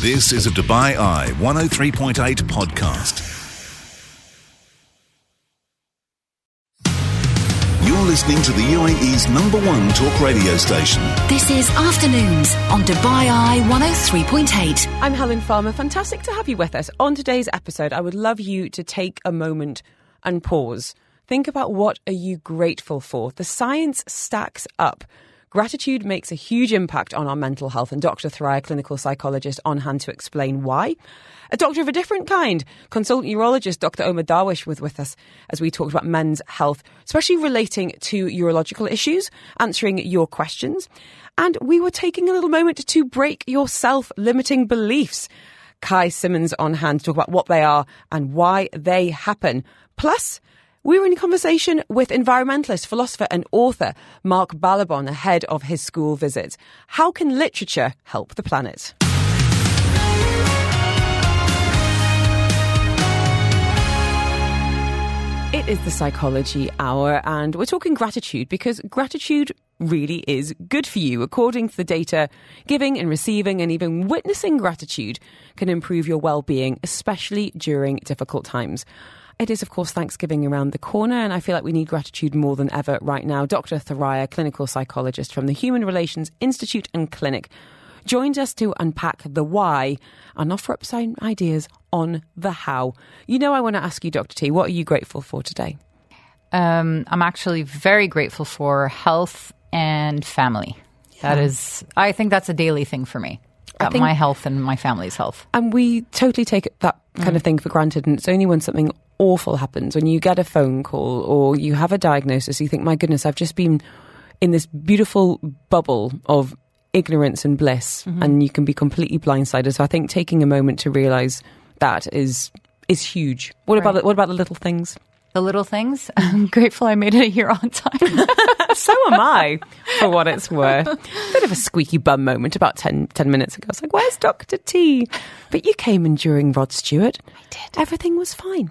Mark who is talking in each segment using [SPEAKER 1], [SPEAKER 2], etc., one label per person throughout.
[SPEAKER 1] This is a Dubai Eye 103.8 podcast. You're listening to the UAE's number one talk radio station.
[SPEAKER 2] This is Afternoons on Dubai Eye 103.8.
[SPEAKER 3] I'm Helen Farmer. Fantastic to have you with us. On today's episode, I would love you to take a moment and pause. Think about what are you grateful for? The science stacks up. Gratitude makes a huge impact on our mental health, and Dr. Thoraiya, clinical psychologist, on hand to explain why. A doctor of a different kind, consultant urologist Dr. Omer Derwish, was with us as we talked about men's health, especially relating to urological issues, answering your questions. And we were taking a little moment to break your self limiting beliefs. Kai Simmonds on hand to talk about what they are and why they happen. Plus, we were in conversation with environmentalist, philosopher, and author Mark Ballabon ahead of his school visit. How can literature help the planet? It is the psychology hour, and we're talking gratitude because gratitude really is good for you. According to the data, giving and receiving and even witnessing gratitude can improve your well being, especially during difficult times. It is, of course, Thanksgiving around the corner, and I feel like we need gratitude more than ever right now. Dr. Thoraiya, clinical psychologist from the Human Relations Institute and Clinic, joins us to unpack the why and offer up some ideas on the how. You know, I want to ask you, Dr. T, what are you grateful for today?
[SPEAKER 4] Um, I'm actually very grateful for health and family. That is, I think that's a daily thing for me.
[SPEAKER 3] Think-
[SPEAKER 4] my health and my family's health.
[SPEAKER 3] And we totally take that kind of thing for granted. And it's only when something awful happens, when you get a phone call or you have a diagnosis, you think, my goodness, I've just been in this beautiful bubble of ignorance and bliss, mm-hmm. and you can be completely blindsided. So I think taking a moment to realize that is is huge. What about the, what about the little things?
[SPEAKER 4] The little things. I'm grateful I made it here on time.
[SPEAKER 3] so am I, for what it's worth. Bit of a squeaky bum moment about 10, 10 minutes ago. I was like, where's Dr. T? But you came in during Rod Stewart. I did. Everything was fine.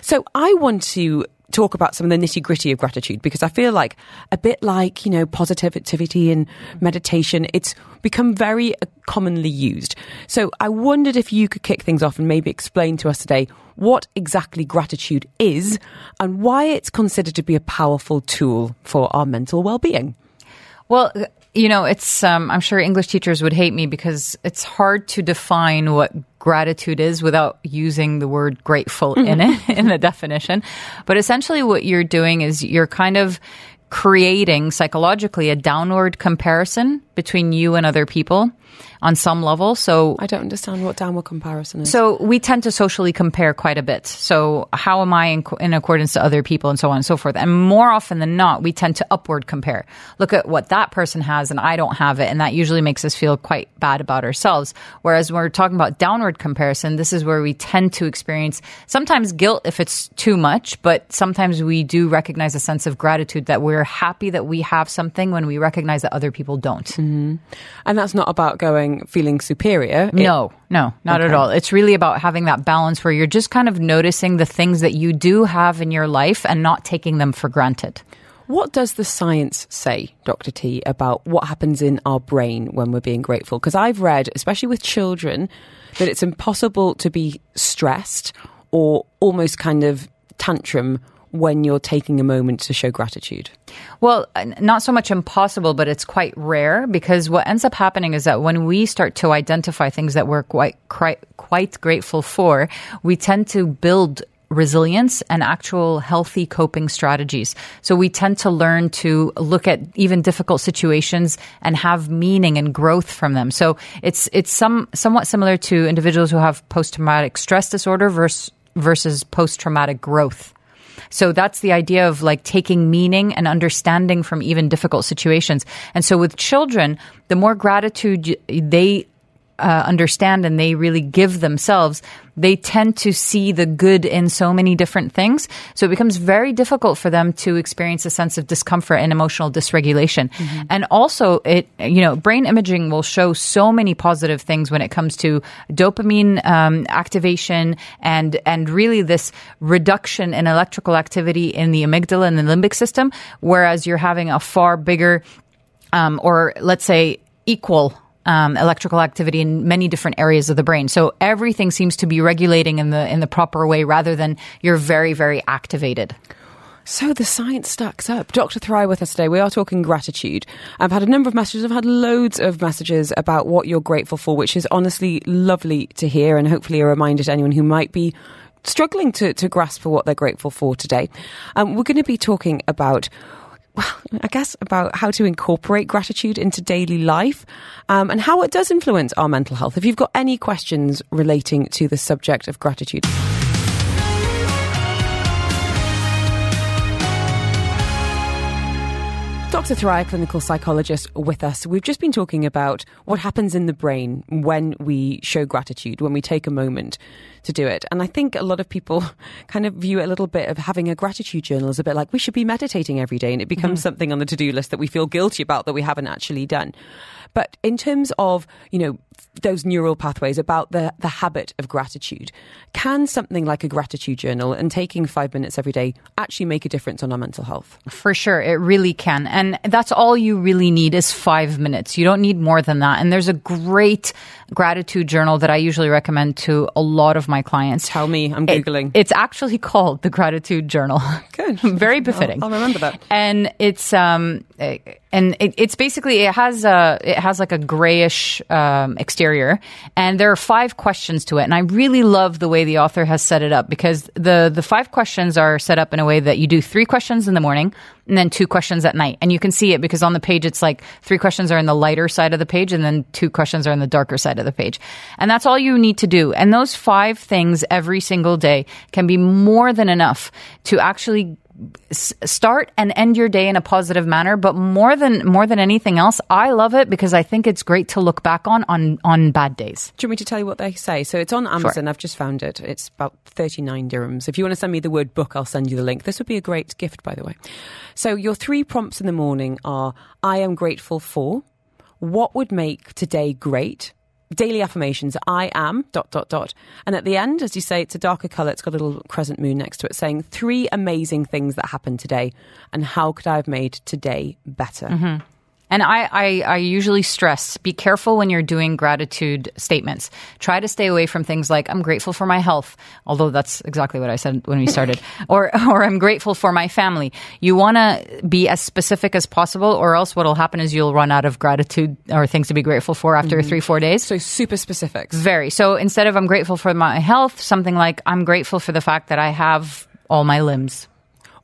[SPEAKER 3] So I want to talk about some of the nitty gritty of gratitude because I feel like a bit like, you know, positivity and meditation, it's become very uh, commonly used. So I wondered if you could kick things off and maybe explain to us today what exactly gratitude is and why it's considered to be a powerful tool for our mental well-being.
[SPEAKER 4] well, you know, it's, um, I'm sure English teachers would hate me because it's hard to define what gratitude is without using the word grateful in it, in the definition. But essentially what you're doing is you're kind of creating psychologically a downward comparison between you and other people on some level. So
[SPEAKER 3] I don't understand what downward comparison is.
[SPEAKER 4] So we tend to socially compare quite a bit. So how am I in, in accordance to other people and so on and so forth. And more often than not, we tend to upward compare. Look at what that person has and I don't have it. And that usually makes us feel quite bad about ourselves. Whereas when we're talking about downward comparison, this is where we tend to experience sometimes guilt if it's too much, but sometimes we do recognize a sense of gratitude that we're happy that we have something when we recognize that other people don't. Mm-hmm.
[SPEAKER 3] and that's not about going feeling superior. It-
[SPEAKER 4] No, no, not at all. It's really about having that balance where you're just kind of noticing the things that you do have in your life and not taking them for granted.
[SPEAKER 3] What does the science say, Dr. T, about what happens in our brain when we're being grateful? Because I've read, especially with children, that it's impossible to be stressed or almost kind of tantrum when you're taking a moment to show gratitude.
[SPEAKER 4] Well, not so much impossible, but it's quite rare because what ends up happening is that when we start to identify things that we're quite quite, quite grateful for, we tend to build resilience and actual healthy coping strategies. So we tend to learn to look at even difficult situations and have meaning and growth from them. So it's it's some somewhat similar to individuals who have post traumatic stress disorder versus versus post traumatic growth. So that's the idea of like taking meaning and understanding from even difficult situations. And so with children, the more gratitude they uh, understand and they really give themselves, they tend to see the good in so many different things. So it becomes very difficult for them to experience a sense of discomfort and emotional dysregulation. And also it, you know, brain imaging will show so many positive things when it comes to dopamine um, activation and, and really this reduction in electrical activity in the amygdala and the limbic system, whereas you're having a far bigger, um, or let's say equal um, electrical activity in many different areas of the brain. So everything seems to be regulating in the in the proper way, rather than you're very very activated.
[SPEAKER 3] So the science stacks up. Dr. Thry with us today. We are talking gratitude. I've had a number of messages. I've had loads of messages about what you're grateful for, which is honestly lovely to hear and hopefully a reminder to anyone who might be struggling to, to grasp for what they're grateful for today. Um, we're going to be talking about well, I guess about how to incorporate gratitude into daily life um, and how it does influence our mental health. If you've got any questions relating to the subject of gratitude, Dr. Thry, clinical psychologist, with us. We've just been talking about what happens in the brain when we show gratitude, when we take a moment to do it. And I think a lot of people kind of view it a little bit of having a gratitude journal as a bit like we should be meditating every day, and it becomes mm-hmm. something on the to do list that we feel guilty about that we haven't actually done. But in terms of, you know, those neural pathways about the, the habit of gratitude, can something like a gratitude journal and taking five minutes every day actually make a difference on our mental health?
[SPEAKER 4] For sure, it really can. And that's all you really need is five minutes. You don't need more than that. And there's a great gratitude journal that I usually recommend to a lot of my clients.
[SPEAKER 3] Tell me, I'm Googling.
[SPEAKER 4] It, it's actually called the Gratitude Journal.
[SPEAKER 3] Good.
[SPEAKER 4] Very befitting.
[SPEAKER 3] I'll, I'll, remember that.
[SPEAKER 4] And it's, um, and it, it's basically, it has a, it has like a grayish um, exterior, and there are five questions to it. And I really love the way the author has set it up because the, the five questions are set up in a way that you do three questions in the morning, and then two questions at night. And you can see it because on the page, it's like three questions are in the lighter side of the page and then two questions are in the darker side of the page. And that's all you need to do. And those five things every single day can be more than enough to actually start and end your day in a positive manner but more than more than anything else i love it because i think it's great to look back on on on bad days.
[SPEAKER 3] Do you want me to tell you what they say? So it's on amazon. Sure. i've just found it. It's about 39 dirhams. If you want to send me the word book i'll send you the link. This would be a great gift by the way. So your three prompts in the morning are i am grateful for. What would make today great daily affirmations. I am dot dot dot. And at the end as you say it's a darker color it's got a little crescent moon next to it saying three amazing things that happened today and how could i have made today better?
[SPEAKER 4] Mm-hmm. And I, I, I, usually stress be careful when you're doing gratitude statements. Try to stay away from things like I'm grateful for my health, although that's exactly what I said when we started, or or I'm grateful for my family. You want to be as specific as possible, or else what'll happen is you'll run out of gratitude or things to be grateful for after mm-hmm. three four days.
[SPEAKER 3] So super specific.
[SPEAKER 4] Very. So instead of I'm grateful for my health, something like I'm grateful for the fact that I have all my limbs.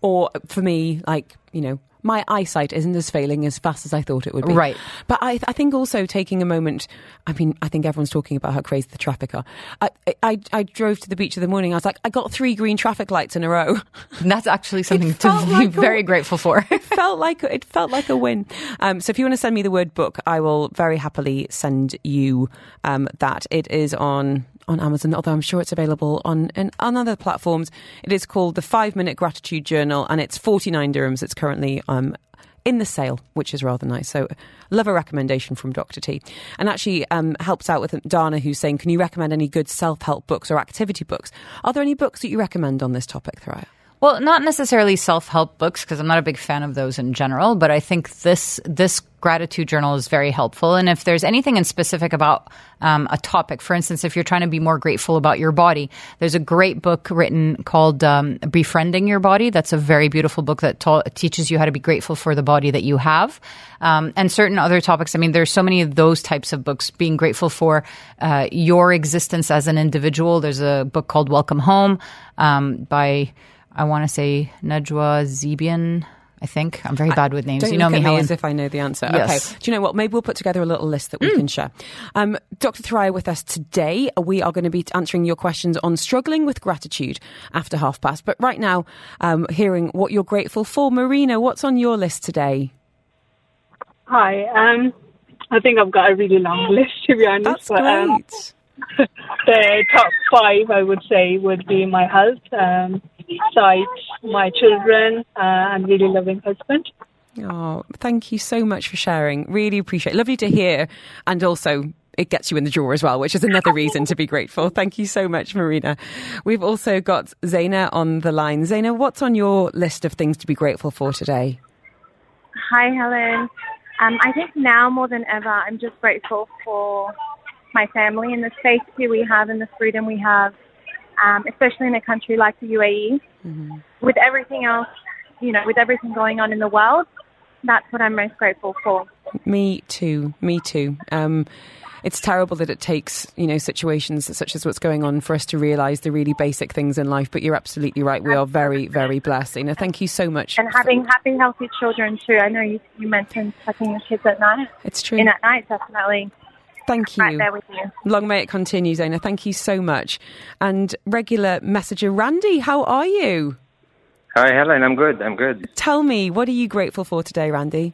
[SPEAKER 3] Or for me, like you know, my eyesight isn't as failing as fast as I thought it would be.
[SPEAKER 4] Right.
[SPEAKER 3] But I, I think also taking a moment, I mean, I think everyone's talking about how crazy the traffic are. I, I, I drove to the beach in the morning. I was like, I got three green traffic lights in a row.
[SPEAKER 4] That's actually something to be like very a, grateful for.
[SPEAKER 3] it felt like it felt like a win. Um, so if you want to send me the word book, I will very happily send you um, that. It is on on Amazon, although I'm sure it's available on, on other platforms. It is called the Five Minute Gratitude Journal, and it's 49 dirhams. It's currently um, in the sale, which is rather nice. So, love a recommendation from Dr. T. And actually um, helps out with Dana, who's saying, Can you recommend any good self help books or activity books? Are there any books that you recommend on this topic, Thoraiya?
[SPEAKER 4] Well, not necessarily self-help books because I'm not a big fan of those in general, but I think this this gratitude journal is very helpful. And if there's anything in specific about um, a topic, for instance, if you're trying to be more grateful about your body, there's a great book written called um, "Befriending Your Body." That's a very beautiful book that ta- teaches you how to be grateful for the body that you have, um, and certain other topics. I mean, there's so many of those types of books. Being grateful for uh, your existence as an individual. There's a book called "Welcome Home" um, by I want to say Najwa Zebian. I think I'm very bad with names.
[SPEAKER 3] Don't
[SPEAKER 4] you know
[SPEAKER 3] me,
[SPEAKER 4] Helen.
[SPEAKER 3] as if I know the answer.
[SPEAKER 4] Yes.
[SPEAKER 3] Okay. Do you know what? Maybe we'll put together a little list that we mm. can share. Um, Dr. Thry with us today. We are going to be answering your questions on struggling with gratitude after half past. But right now, um, hearing what you're grateful for, Marina. What's on your list today?
[SPEAKER 5] Hi. Um, I think I've got a really long list to be honest.
[SPEAKER 3] That's but, um, great.
[SPEAKER 5] the top five, I would say, would be my health, sight, my children, uh, and really loving husband.
[SPEAKER 3] Oh, thank you so much for sharing. Really appreciate it. Lovely to hear. And also, it gets you in the drawer as well, which is another reason to be grateful. Thank you so much, Marina. We've also got Zaina on the line. Zaina, what's on your list of things to be grateful for today?
[SPEAKER 6] Hi, Helen. Um, I think now more than ever, I'm just grateful for my family and the safety we have and the freedom we have, um, especially in a country like the UAE. With everything else, you know, with everything going on in the world, that's what I'm most grateful for.
[SPEAKER 3] Me too. Me too. Um, it's terrible that it takes you know situations such as what's going on for us to realise the really basic things in life. But you're absolutely right. We are very, very blessed. Ina, thank you so much.
[SPEAKER 6] And having happy, healthy children too. I know you, you mentioned tucking your kids at night.
[SPEAKER 3] It's true.
[SPEAKER 6] In at night, definitely.
[SPEAKER 3] Thank you.
[SPEAKER 6] Right there with you.
[SPEAKER 3] Long may it continue, Zona. Thank you so much. And regular messenger Randy, how are you?
[SPEAKER 7] Hi, Helen. I'm good. I'm good.
[SPEAKER 3] Tell me, what are you grateful for today, Randy?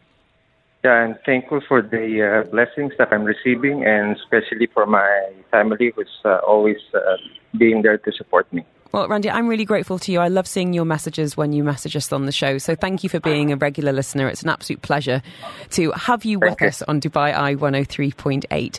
[SPEAKER 7] Yeah, I'm thankful for the uh, blessings that I'm receiving, and especially for my family, who's uh, always uh, being there to support me.
[SPEAKER 3] Well, Randy, I'm really grateful to you. I love seeing your messages when you message us on the show. So thank you for being a regular listener. It's an absolute pleasure to have you with us on Dubai Eye 103.8.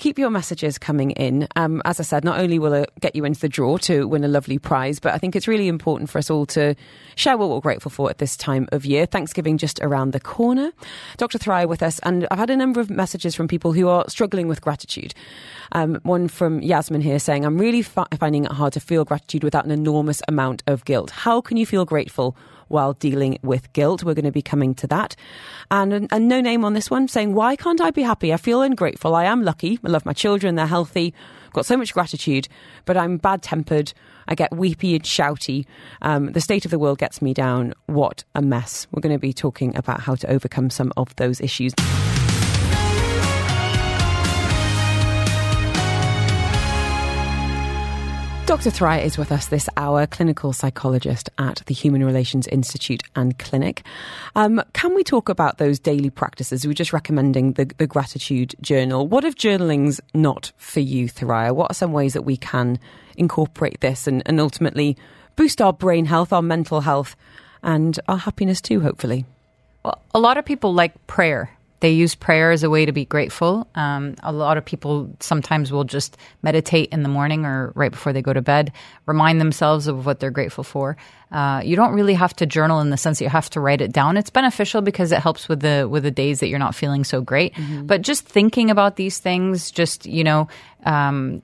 [SPEAKER 3] Keep your messages coming in. Um, as I said, not only will it get you into the draw to win a lovely prize, but I think it's really important for us all to share what we're grateful for at this time of year. Thanksgiving just around the corner. Dr. Thry with us, and I've had a number of messages from people who are struggling with gratitude. Um, one from Yasmin here saying, I'm really fi- finding it hard to feel gratitude without an enormous amount of guilt. How can you feel grateful while dealing with guilt? We're going to be coming to that. And, and no name on this one saying, Why can't I be happy? I feel ungrateful. I am lucky. I love my children. They're healthy. Got so much gratitude, but I'm bad tempered. I get weepy and shouty. Um, the state of the world gets me down. What a mess. We're going to be talking about how to overcome some of those issues. Dr. Thry is with us this hour, clinical psychologist at the Human Relations Institute and Clinic. Um, can we talk about those daily practices? We were just recommending the, the gratitude journal. What if journaling's not for you, Thoraiya? What are some ways that we can incorporate this and, and ultimately boost our brain health, our mental health, and our happiness too, hopefully?
[SPEAKER 4] Well, a lot of people like prayer. They use prayer as a way to be grateful. Um, a lot of people sometimes will just meditate in the morning or right before they go to bed, remind themselves of what they're grateful for. Uh, you don't really have to journal in the sense that you have to write it down. It's beneficial because it helps with the with the days that you're not feeling so great. But just thinking about these things, just you know. Um,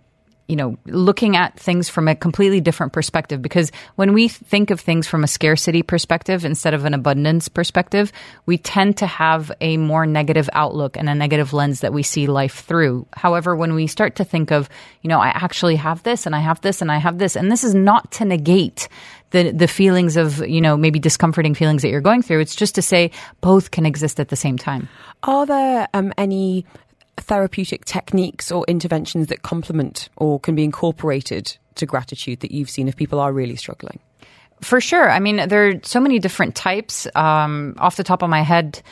[SPEAKER 4] you know, looking at things from a completely different perspective. Because when we think of things from a scarcity perspective instead of an abundance perspective, we tend to have a more negative outlook and a negative lens that we see life through. However, when we start to think of, you know, I actually have this and I have this and I have this, and this is not to negate the the feelings of, you know, maybe discomforting feelings that you're going through. It's just to say both can exist at the same time.
[SPEAKER 3] Are there um, any therapeutic techniques or interventions that complement or can be incorporated to gratitude that you've seen if people are really struggling?
[SPEAKER 4] For sure. I mean, there are so many different types. Um, off the top of my head,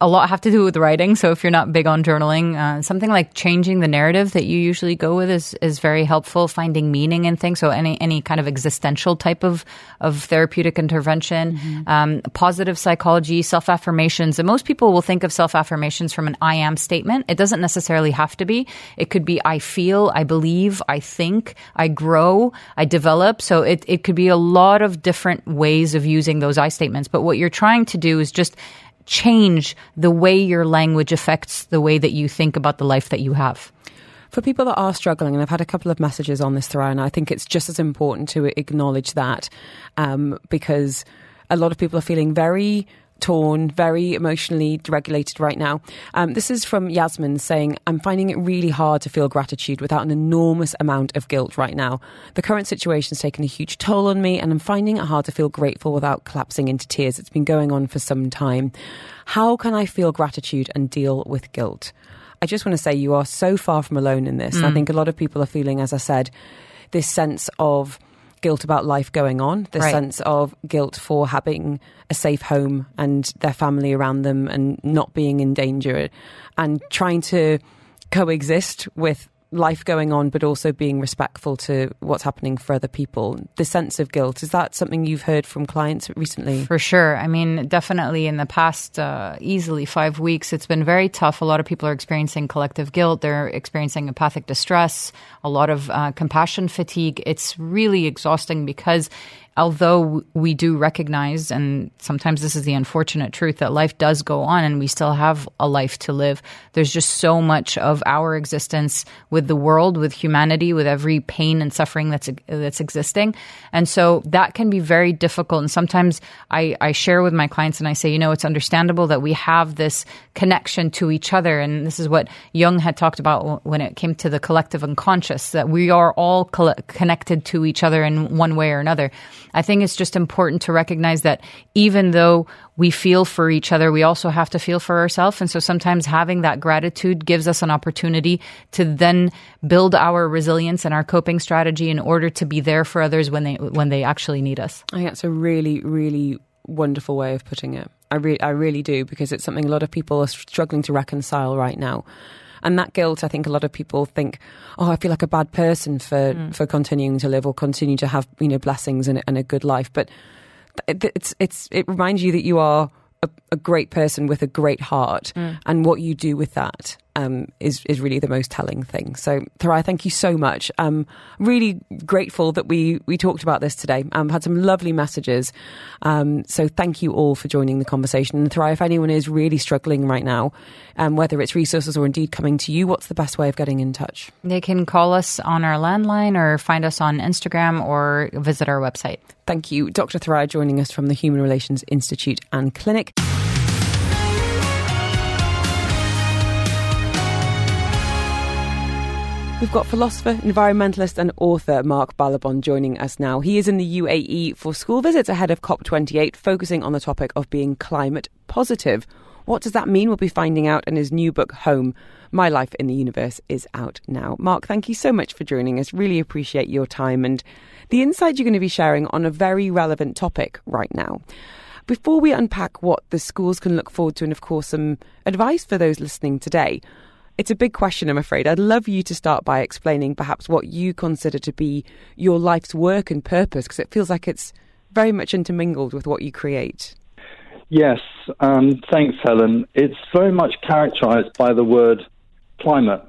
[SPEAKER 4] a lot have to do with writing. So if you're not big on journaling, uh, something like changing the narrative that you usually go with is, is very helpful. Finding meaning in things. So any, any kind of existential type of, of therapeutic intervention, um, positive psychology, self affirmations. And most people will think of self affirmations from an I am statement. It doesn't necessarily have to be. It could be I feel, I believe, I think, I grow, I develop. So it, it could be a lot of different ways of using those I statements. But what you're trying to do is just change the way your language affects the way that you think about the life that you have.
[SPEAKER 3] For people that are struggling, and I've had a couple of messages on this thread, and I think it's just as important to acknowledge that um, because a lot of people are feeling very torn, very emotionally deregulated right now. Um, this is from Yasmin saying, I'm finding it really hard to feel gratitude without an enormous amount of guilt right now. The current situation's taken a huge toll on me, and I'm finding it hard to feel grateful without collapsing into tears. It's been going on for some time. How can I feel gratitude and deal with guilt? I just want to say you are so far from alone in this. And I think a lot of people are feeling, as I said, this sense of guilt about life going on, the
[SPEAKER 4] Right.
[SPEAKER 3] sense of guilt for having a safe home and their family around them and not being in danger and trying to coexist with life going on but also being respectful to what's happening for other people. The sense of guilt, is that something you've heard from clients recently?
[SPEAKER 4] For sure. I mean, definitely in the past uh, easily five weeks, it's been very tough. A lot of people are experiencing collective guilt. They're experiencing empathic distress, a lot of uh, compassion fatigue. It's really exhausting because although we do recognize, and sometimes this is the unfortunate truth, that life does go on and we still have a life to live, there's just so much of our existence with the world, with humanity, with every pain and suffering that's that's existing. And so that can be very difficult. And sometimes I, I share with my clients and I say, you know, it's understandable that we have this connection to each other. And this is what Jung had talked about when it came to the collective unconscious, that we are all connected to each other in one way or another. I think it's just important to recognize that even though we feel for each other, we also have to feel for ourselves. And so sometimes having that gratitude gives us an opportunity to then build our resilience and our coping strategy in order to be there for others when they when they actually need us.
[SPEAKER 3] I think that's a really, really wonderful way of putting it. I, re- I really do because it's something a lot of people are struggling to reconcile right now. And that guilt, I think a lot of people think, oh, I feel like a bad person for, mm. for continuing to live or continue to have, you know, blessings and, and a good life. But it's, it's, it reminds you that you are a, a great person with a great heart mm. and what you do with that um, is is really the most telling thing. So, Thoraiya, thank you so much. Um, really grateful that we we talked about this today. Um, had some lovely messages. Um, so, thank you all for joining the conversation. And if anyone is really struggling right now, um, whether it's resources or indeed coming to you, what's the best way of getting in touch?
[SPEAKER 4] They can call us on our landline or find us on Instagram or visit our website.
[SPEAKER 3] Thank you, Dr. Thoraiya, joining us from the Human Relations Institute and Clinic. We've got philosopher, environmentalist, and author Mark Ballabon joining us now. He is in the UAE for school visits ahead of COP28, focusing on the topic of being climate positive. What does that mean? We'll be finding out in his new book, Home My Life in the Universe, is out now. Mark, thank you so much for joining us. Really appreciate your time and the insight you're going to be sharing on a very relevant topic right now. Before we unpack what the schools can look forward to, and of course, some advice for those listening today, it's a big question, I'm afraid. I'd love you to start by explaining perhaps what you consider to be your life's work and purpose, because it feels like it's very much intermingled with what you create.
[SPEAKER 8] Yes, um, thanks, Helen. It's very much characterized by the word climate,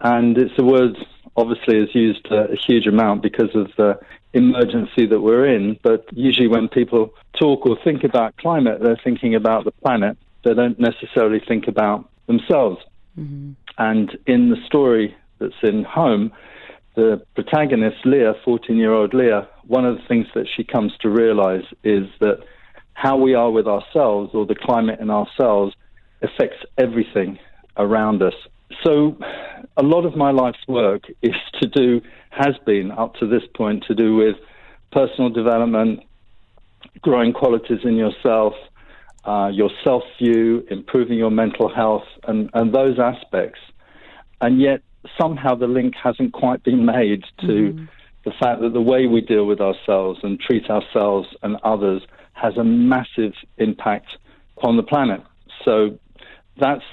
[SPEAKER 8] and it's a word obviously is used a, a huge amount because of the emergency that we're in. But usually, when people talk or think about climate, they're thinking about the planet. They don't necessarily think about themselves. Mm-hmm. And in the story that's in Home, the protagonist, Leah, 14 year old Leah, one of the things that she comes to realize is that how we are with ourselves or the climate in ourselves affects everything around us. So, a lot of my life's work is to do, has been up to this point, to do with personal development, growing qualities in yourself, uh, your self view, improving your mental health, and, and those aspects. And yet, somehow the link hasn't quite been made to mm-hmm. the fact that the way we deal with ourselves and treat ourselves and others has a massive impact on the planet. So that's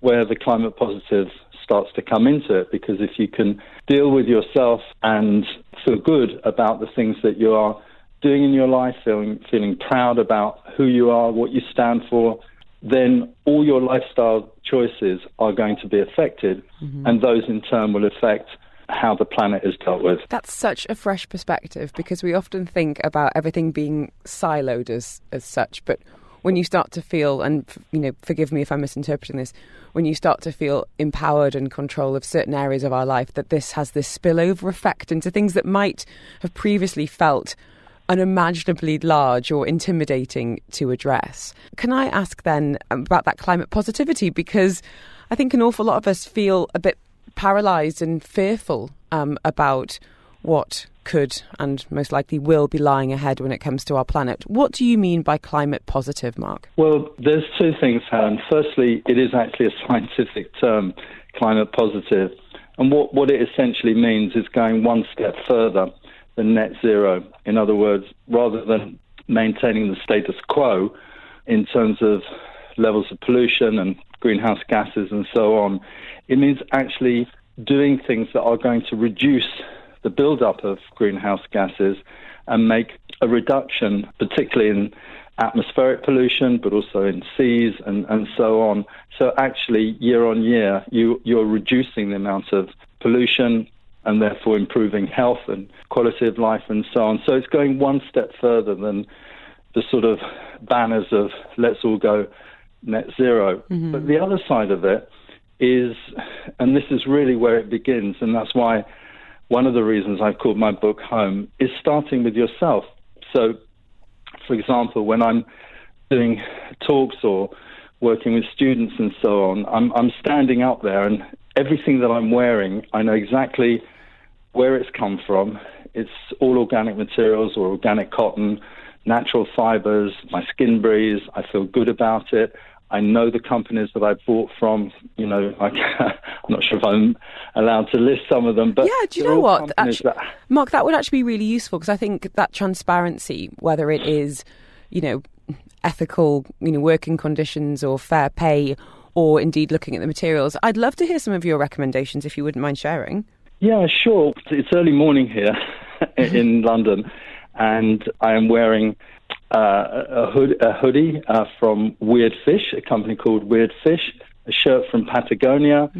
[SPEAKER 8] where the climate positive starts to come into it because if you can deal with yourself and feel good about the things that you are doing in your life, feeling, feeling proud about who you are, what you stand for, then all your lifestyle choices are going to be affected, mm-hmm. and those in turn will affect how the planet is dealt with.
[SPEAKER 3] That's such a fresh perspective because we often think about everything being siloed as as such, but when you start to feel and you know forgive me if i'm misinterpreting this when you start to feel empowered and control of certain areas of our life that this has this spillover effect into things that might have previously felt unimaginably large or intimidating to address. Can I ask then about that climate positivity? Because I think an awful lot of us feel a bit paralysed and fearful um, about what could and most likely will be lying ahead when it comes to our planet. What do you mean by climate positive, Mark?
[SPEAKER 8] Well, there's two things, Helen. Firstly, it is actually a scientific term, climate positive. And what, what it essentially means is going one step further than net zero. In other words, rather than maintaining the status quo in terms of levels of pollution and greenhouse gases and so on, it means actually doing things that are going to reduce the buildup of greenhouse gases and make a reduction, particularly in atmospheric pollution, but also in seas and, and so on. So actually, year on year, you, you're reducing the amount of pollution, and therefore improving health and quality of life and so on. So it's going one step further than the sort of banners of let's all go net 0
[SPEAKER 3] Mm-hmm.
[SPEAKER 8] But the other side of it is, and this is really where it begins, and that's why one of the reasons I've called my book Home is starting with yourself. So, for example, when I'm doing talks or working with students and so on, I'm, I'm standing up there and everything that I'm wearing, I know exactly where it's come from. It's all organic materials or organic cotton, natural fibers. My skin breathes. I feel good about it. I know the companies that I bought from. You know, I am not sure if I'm allowed to list some of them, but
[SPEAKER 3] yeah, do you know what? Actually,
[SPEAKER 8] that-
[SPEAKER 3] Mark, that would actually be really useful because I think that transparency, whether it is, you know, ethical, you know, working conditions or fair pay, or indeed looking at the materials, I'd love to hear some of your recommendations if you wouldn't mind sharing.
[SPEAKER 8] Yeah, sure. It's early morning here in London, and I am wearing uh, a, hood, a hoodie uh, from Weird Fish, a company called Weird Fish, a shirt from Patagonia,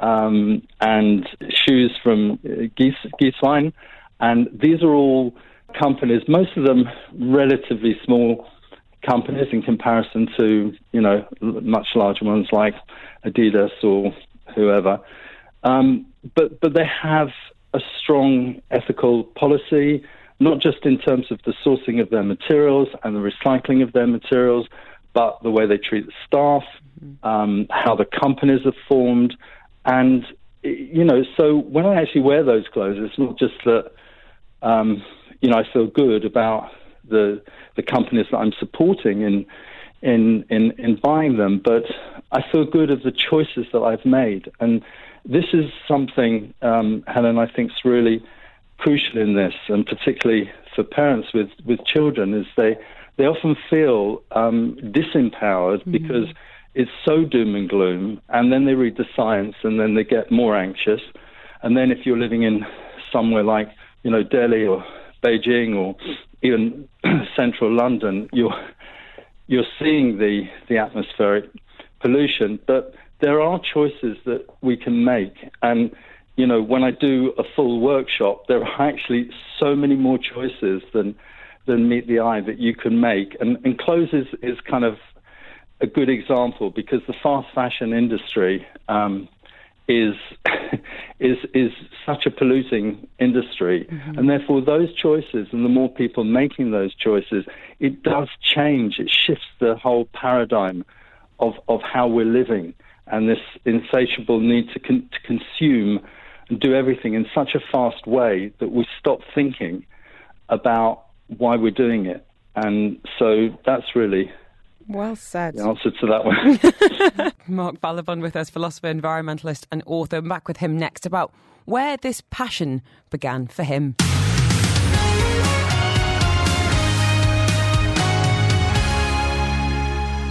[SPEAKER 8] um, and shoes from uh, Giesswein. And these are all companies, most of them relatively small companies in comparison to, you know, much larger ones like Adidas or whoever. Um, but but they have a strong ethical policy, not just in terms of the sourcing of their materials and the recycling of their materials, but the way they treat the staff, um, how the companies are formed, and you know. So when I actually wear those clothes, it's not just that um, you know I feel good about the the companies that I'm supporting in in in in buying them, but I feel good of the choices that I've made, and this is something, um, Helen, I think is really crucial in this, and particularly for parents with with children, is they they often feel um, disempowered because it's so doom and gloom, and then they read the science, and then they get more anxious, and then if you're living in somewhere like you know Delhi or Beijing or even central London, you're you're seeing the the atmospheric pollution, but there are choices that we can make. And, you know, when I do a full workshop, there are actually so many more choices than, than meet the eye that you can make. And, and clothes is, is kind of a good example because the fast fashion industry um, is, is, is such a polluting industry. And therefore, those choices and the more people making those choices, it does change. It shifts the whole paradigm of, of how we're living and this insatiable need to, con- to consume and do everything in such a fast way that we stop thinking about why we're doing it. And so that's really
[SPEAKER 3] Well said.
[SPEAKER 8] the answer to that one.
[SPEAKER 3] Mark Ballabon with us, philosopher, environmentalist, and author. I'm back with him next about where this passion began for him.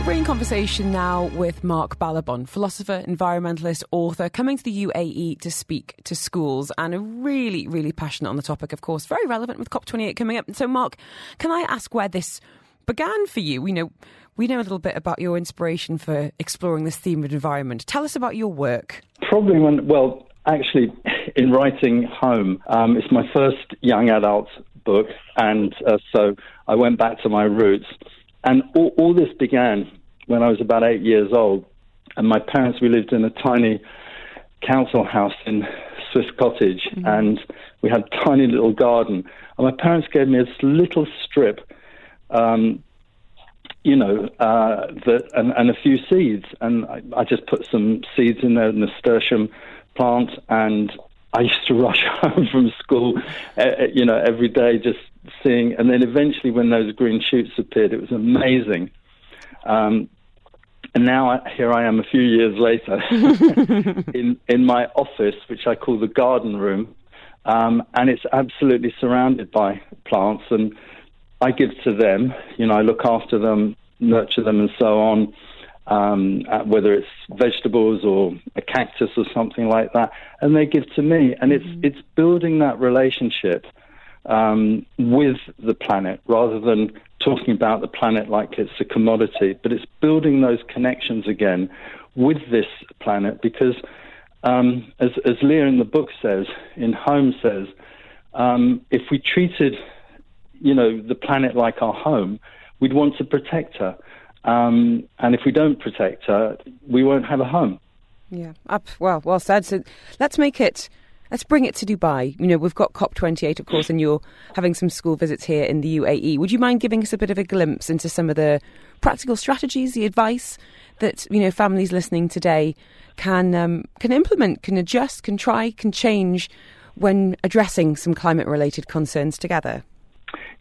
[SPEAKER 3] We're in conversation now with Mark Ballabon, philosopher, environmentalist, author, coming to the UAE to speak to schools and really, really passionate on the topic, of course, very relevant with COP28 coming up. So, Mark, can I ask where this began for you? We know, we know a little bit about your inspiration for exploring this theme of environment. Tell us about your work.
[SPEAKER 8] Probably when, well, actually, in writing Home, um, it's my first young adult book, and uh, so I went back to my roots. And all, all this began when I was about eight years old, and my parents, we lived in a tiny council house in Swiss Cottage, and we had a tiny little garden. And my parents gave me this little strip um, you know, uh, that and, and a few seeds, and I, I just put some seeds in there, nasturtium plant, and I used to rush home from school, uh, you know, every day just seeing, and then eventually when those green shoots appeared, it was amazing. Um, and now I, here I am a few years later in in my office, which I call the garden room, um, and it's absolutely surrounded by plants and. I give to them. You know, I look after them, nurture them, and so on. Um, whether it's vegetables or a cactus or something like that, and they give to me, and it's it's building that relationship um, with the planet rather than talking about the planet like it's a commodity, but it's building those connections again with this planet because um, as, as Leah in the book says, in Home says, um, if we treated, you know, the planet like our home, we'd want to protect her. Um, and if we don't protect her, we won't have a home.
[SPEAKER 3] Yeah, up well, well said. So let's make it. Let's bring it to Dubai. You know, we've got COP28, of course, and you're having some school visits here in the UAE. Would you mind giving us a bit of a glimpse into some of the practical strategies, the advice that you know families listening today can um, can implement, can adjust, can try, can change when addressing some climate-related concerns together?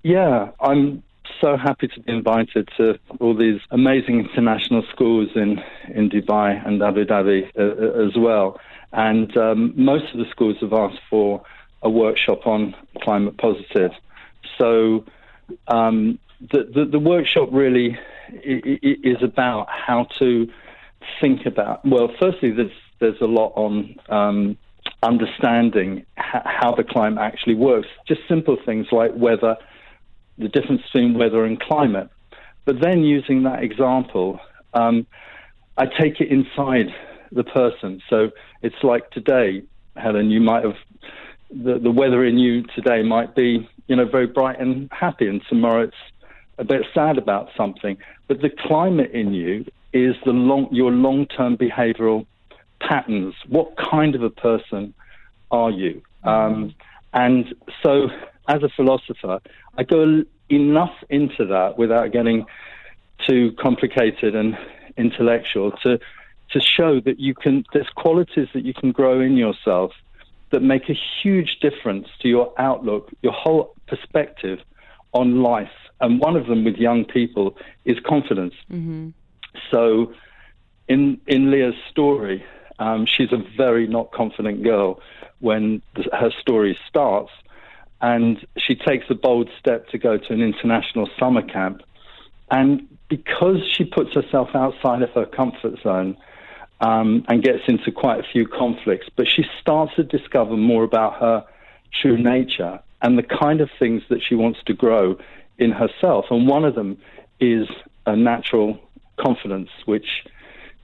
[SPEAKER 8] Yeah, I'm so happy to be invited to all these amazing international schools in, in Dubai and Abu Dhabi uh, uh, as well. And um, most of the schools have asked for a workshop on climate positive. So um, the, the, the, workshop really is about how to think about, well, firstly, there's, there's a lot on um, understanding how the climate actually works. Just simple things like weather the difference between weather and climate. But then using that example, um, I take it inside the person. So it's like today, Helen, you might have the, the weather in you today might be, you know, very bright and happy, and tomorrow it's a bit sad about something. But the climate in you is the long, your long-term behavioural patterns. What kind of a person are you? Um, and so as a philosopher, I go enough into that without getting too complicated and intellectual to to show that you can there's qualities that you can grow in yourself that make a huge difference to your outlook, your whole perspective on life. And one of them with young people is confidence. Mm-hmm. So, in in Leah's story, um, she's a very not confident girl when the, her story starts and she takes a bold step to go to an international summer camp. And because she puts herself outside of her comfort zone um, and gets into quite a few conflicts, but she starts to discover more about her true nature and the kind of things that she wants to grow in herself. And one of them is a natural confidence, which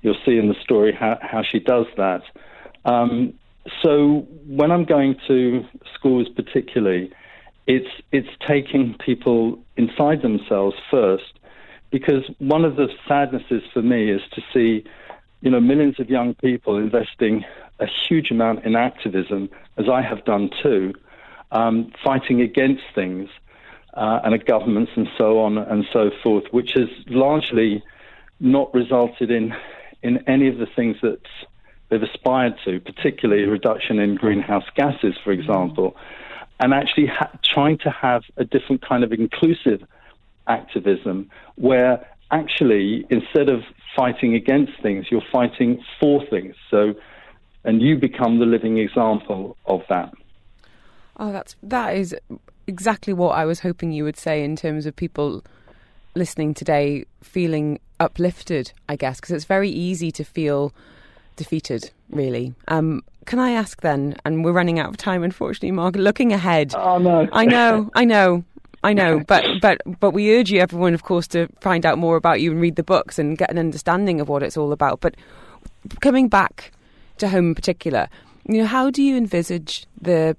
[SPEAKER 8] you'll see in the story how, how she does that. Um, so when I'm going to schools, particularly, it's it's taking people inside themselves first, because one of the sadnesses for me is to see, you know, millions of young people investing a huge amount in activism, as I have done too, um, fighting against things, uh, and governments and so on and so forth, which has largely not resulted in in any of the things that they've aspired to, particularly a reduction in greenhouse gases, for example, and actually ha- trying to have a different kind of inclusive activism where actually instead of fighting against things, you're fighting for things. So, and you become the living example of that.
[SPEAKER 3] Oh, that's that is exactly what I was hoping you would say in terms of people listening today feeling uplifted. I guess because it's very easy to feel defeated, really. Um, can I ask then, and we're running out of time, unfortunately, Mark, looking ahead.
[SPEAKER 8] Oh, no.
[SPEAKER 3] I know, I know. I know, but but but we urge you, everyone, of course, to find out more about you and read the books and get an understanding of what it's all about. But coming back to home in particular, you know, how do you envisage the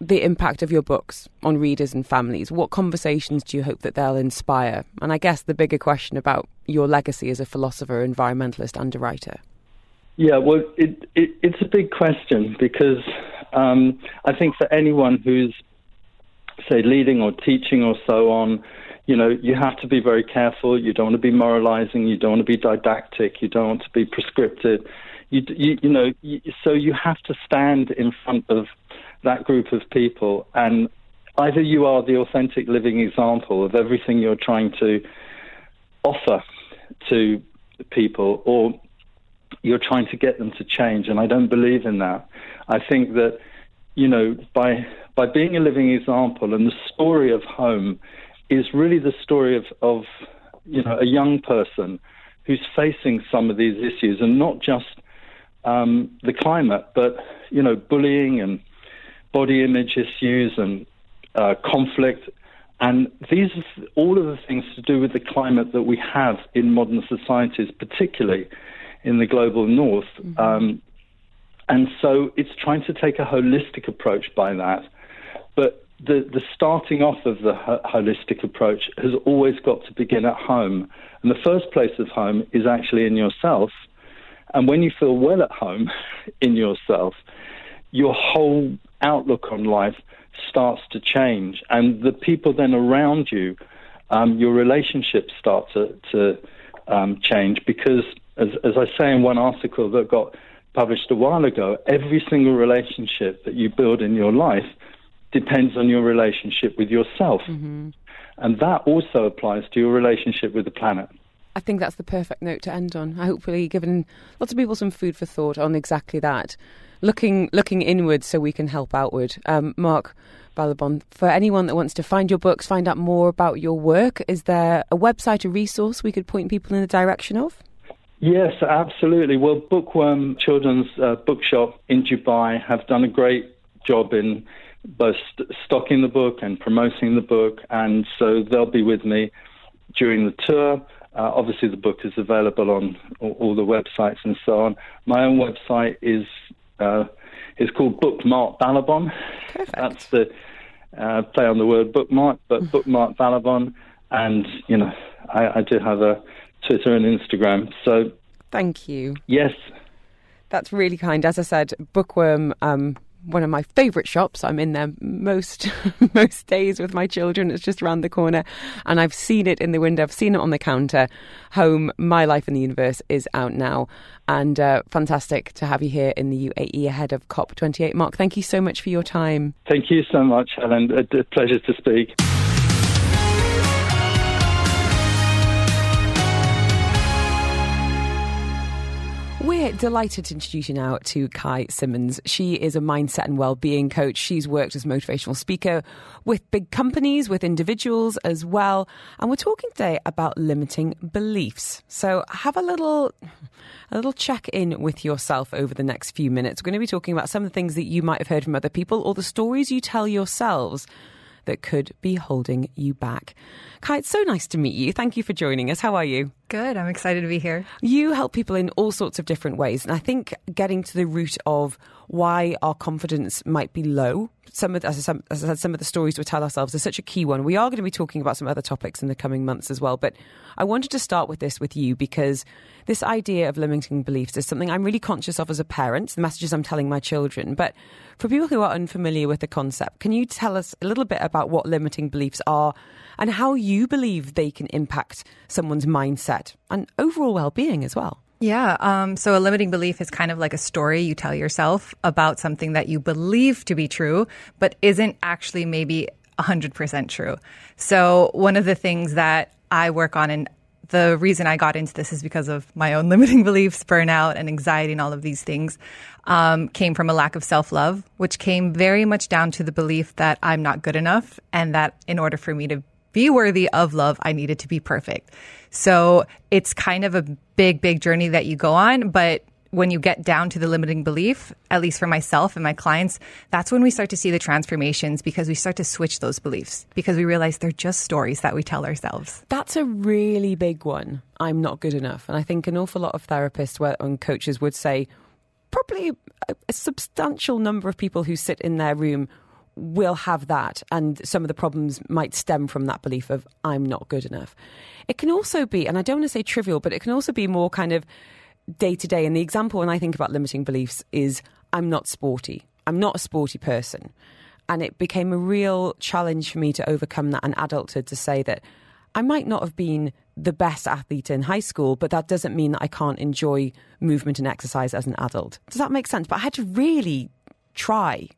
[SPEAKER 3] the impact of your books on readers and families? What conversations do you hope that they'll inspire? And I guess the bigger question about your legacy as a philosopher, environmentalist, and writer.
[SPEAKER 8] Yeah, well, it, it, it's a big question because um, I think for anyone who's, say, leading or teaching or so on, you know, you have to be very careful. You don't want to be moralizing. You don't want to be didactic. You don't want to be prescriptive. You, you, you know, you, so you have to stand in front of that group of people, and either you are the authentic living example of everything you're trying to offer to people, or you're trying to get them to change, and I don't believe in that. I think that you know by by being a living example, and the story of home is really the story of of you know a young person who's facing some of these issues, and not just um, the climate, but you know bullying and body image issues and uh, conflict. And these are all of the things to do with the climate that we have in modern societies, particularly in the global north. Mm-hmm. Um, And so it's trying to take a holistic approach by that. But the, the starting off of the ho- holistic approach has always got to begin at home. And the first place of home is actually in yourself. And when you feel well at home in yourself, your whole outlook on life starts to change. And the people then around you, um, your relationships start to, to um, change because, as, as I say in one article that got published a while ago, every single relationship that you build in your life depends on your relationship with yourself.
[SPEAKER 3] Mm-hmm.
[SPEAKER 8] And that also applies to your relationship with the planet.
[SPEAKER 3] I think that's the perfect note to end on. I hopefully given lots of people some food for thought on exactly that. Looking looking inward so we can help outward. Um, Mark Ballabon, for anyone that wants to find your books, find out more about your work, is there a website, a resource we could point people in the direction of?
[SPEAKER 8] Yes, absolutely. Well, Bookworm Children's uh, Bookshop in Dubai have done a great job in both st- stocking the book and promoting the book, and so they'll be with me during the tour. Uh, obviously, the book is available on all, all, the websites and so on. My own website is uh, is called Bookmark Ballabon.
[SPEAKER 3] Perfect.
[SPEAKER 8] That's the uh, play on the word bookmark, but Bookmark Ballabon, and you know, I, I do have a Twitter and Instagram. So,
[SPEAKER 3] thank you.
[SPEAKER 8] Yes,
[SPEAKER 3] that's really kind. As I said, Bookworm. Um, one of my favourite shops. I'm in there most most days with my children. It's just around the corner, and I've seen it in the window. I've seen it on the counter. Home, My Life in the Universe is out now, and uh, fantastic to have you here in the UAE ahead of COP28. Mark, thank you so much for your time.
[SPEAKER 8] Thank you so much, Helen. A pleasure to speak.
[SPEAKER 3] Delighted to introduce you now to Kai Simmonds. She is a mindset and well-being coach. She's worked as motivational speaker with big companies, with individuals as well. And we're talking today about limiting beliefs. So have a little a little check in with yourself over the next few minutes. We're going to be talking about some of the things that you might have heard from other people or the stories you tell yourselves that could be holding you back. Kai, it's so nice to meet you. Thank you for joining us. How are you?
[SPEAKER 9] Good. I'm excited to be here.
[SPEAKER 3] You help people in all sorts of different ways. And I think getting to the root of why our confidence might be low, some of, I said, some of the stories we tell ourselves is such a key one. We are going to be talking about some other topics in the coming months as well. But I wanted to start with this with you because this idea of limiting beliefs is something I'm really conscious of as a parent, the messages I'm telling my children. But for people who are unfamiliar with the concept, can you tell us a little bit about what limiting beliefs are and how you believe they can impact someone's mindset and overall well being as well?
[SPEAKER 9] Yeah. Um, so a limiting belief is kind of like a story you tell yourself about something that you believe to be true, but isn't actually maybe 100% true. So one of the things that I work on and the reason I got into this is because of my own limiting beliefs, burnout, and anxiety, and all of these things um, came from a lack of self love, which came very much down to the belief that I'm not good enough, and that in order for me to be worthy of love, I needed to be perfect. So it's kind of a big, big journey that you go on, but when you get down to the limiting belief, at least for myself and my clients, that's when we start to see the transformations because we start to switch those beliefs because we realize they're just stories that we tell ourselves.
[SPEAKER 3] That's a really big one. I'm not good enough. And I think an awful lot of therapists and coaches would say probably a, substantial number of people who sit in their room will have that, and some of the problems might stem from that belief of I'm not good enough. It can also be, and I don't want to say trivial, but it can also be more kind of day to day. And the example when I think about limiting beliefs is I'm not sporty. I'm not a sporty person. And it became a real challenge for me to overcome that in adulthood to say that I might not have been the best athlete in high school, but that doesn't mean that I can't enjoy movement and exercise as an adult. Does that make sense? But I had to really try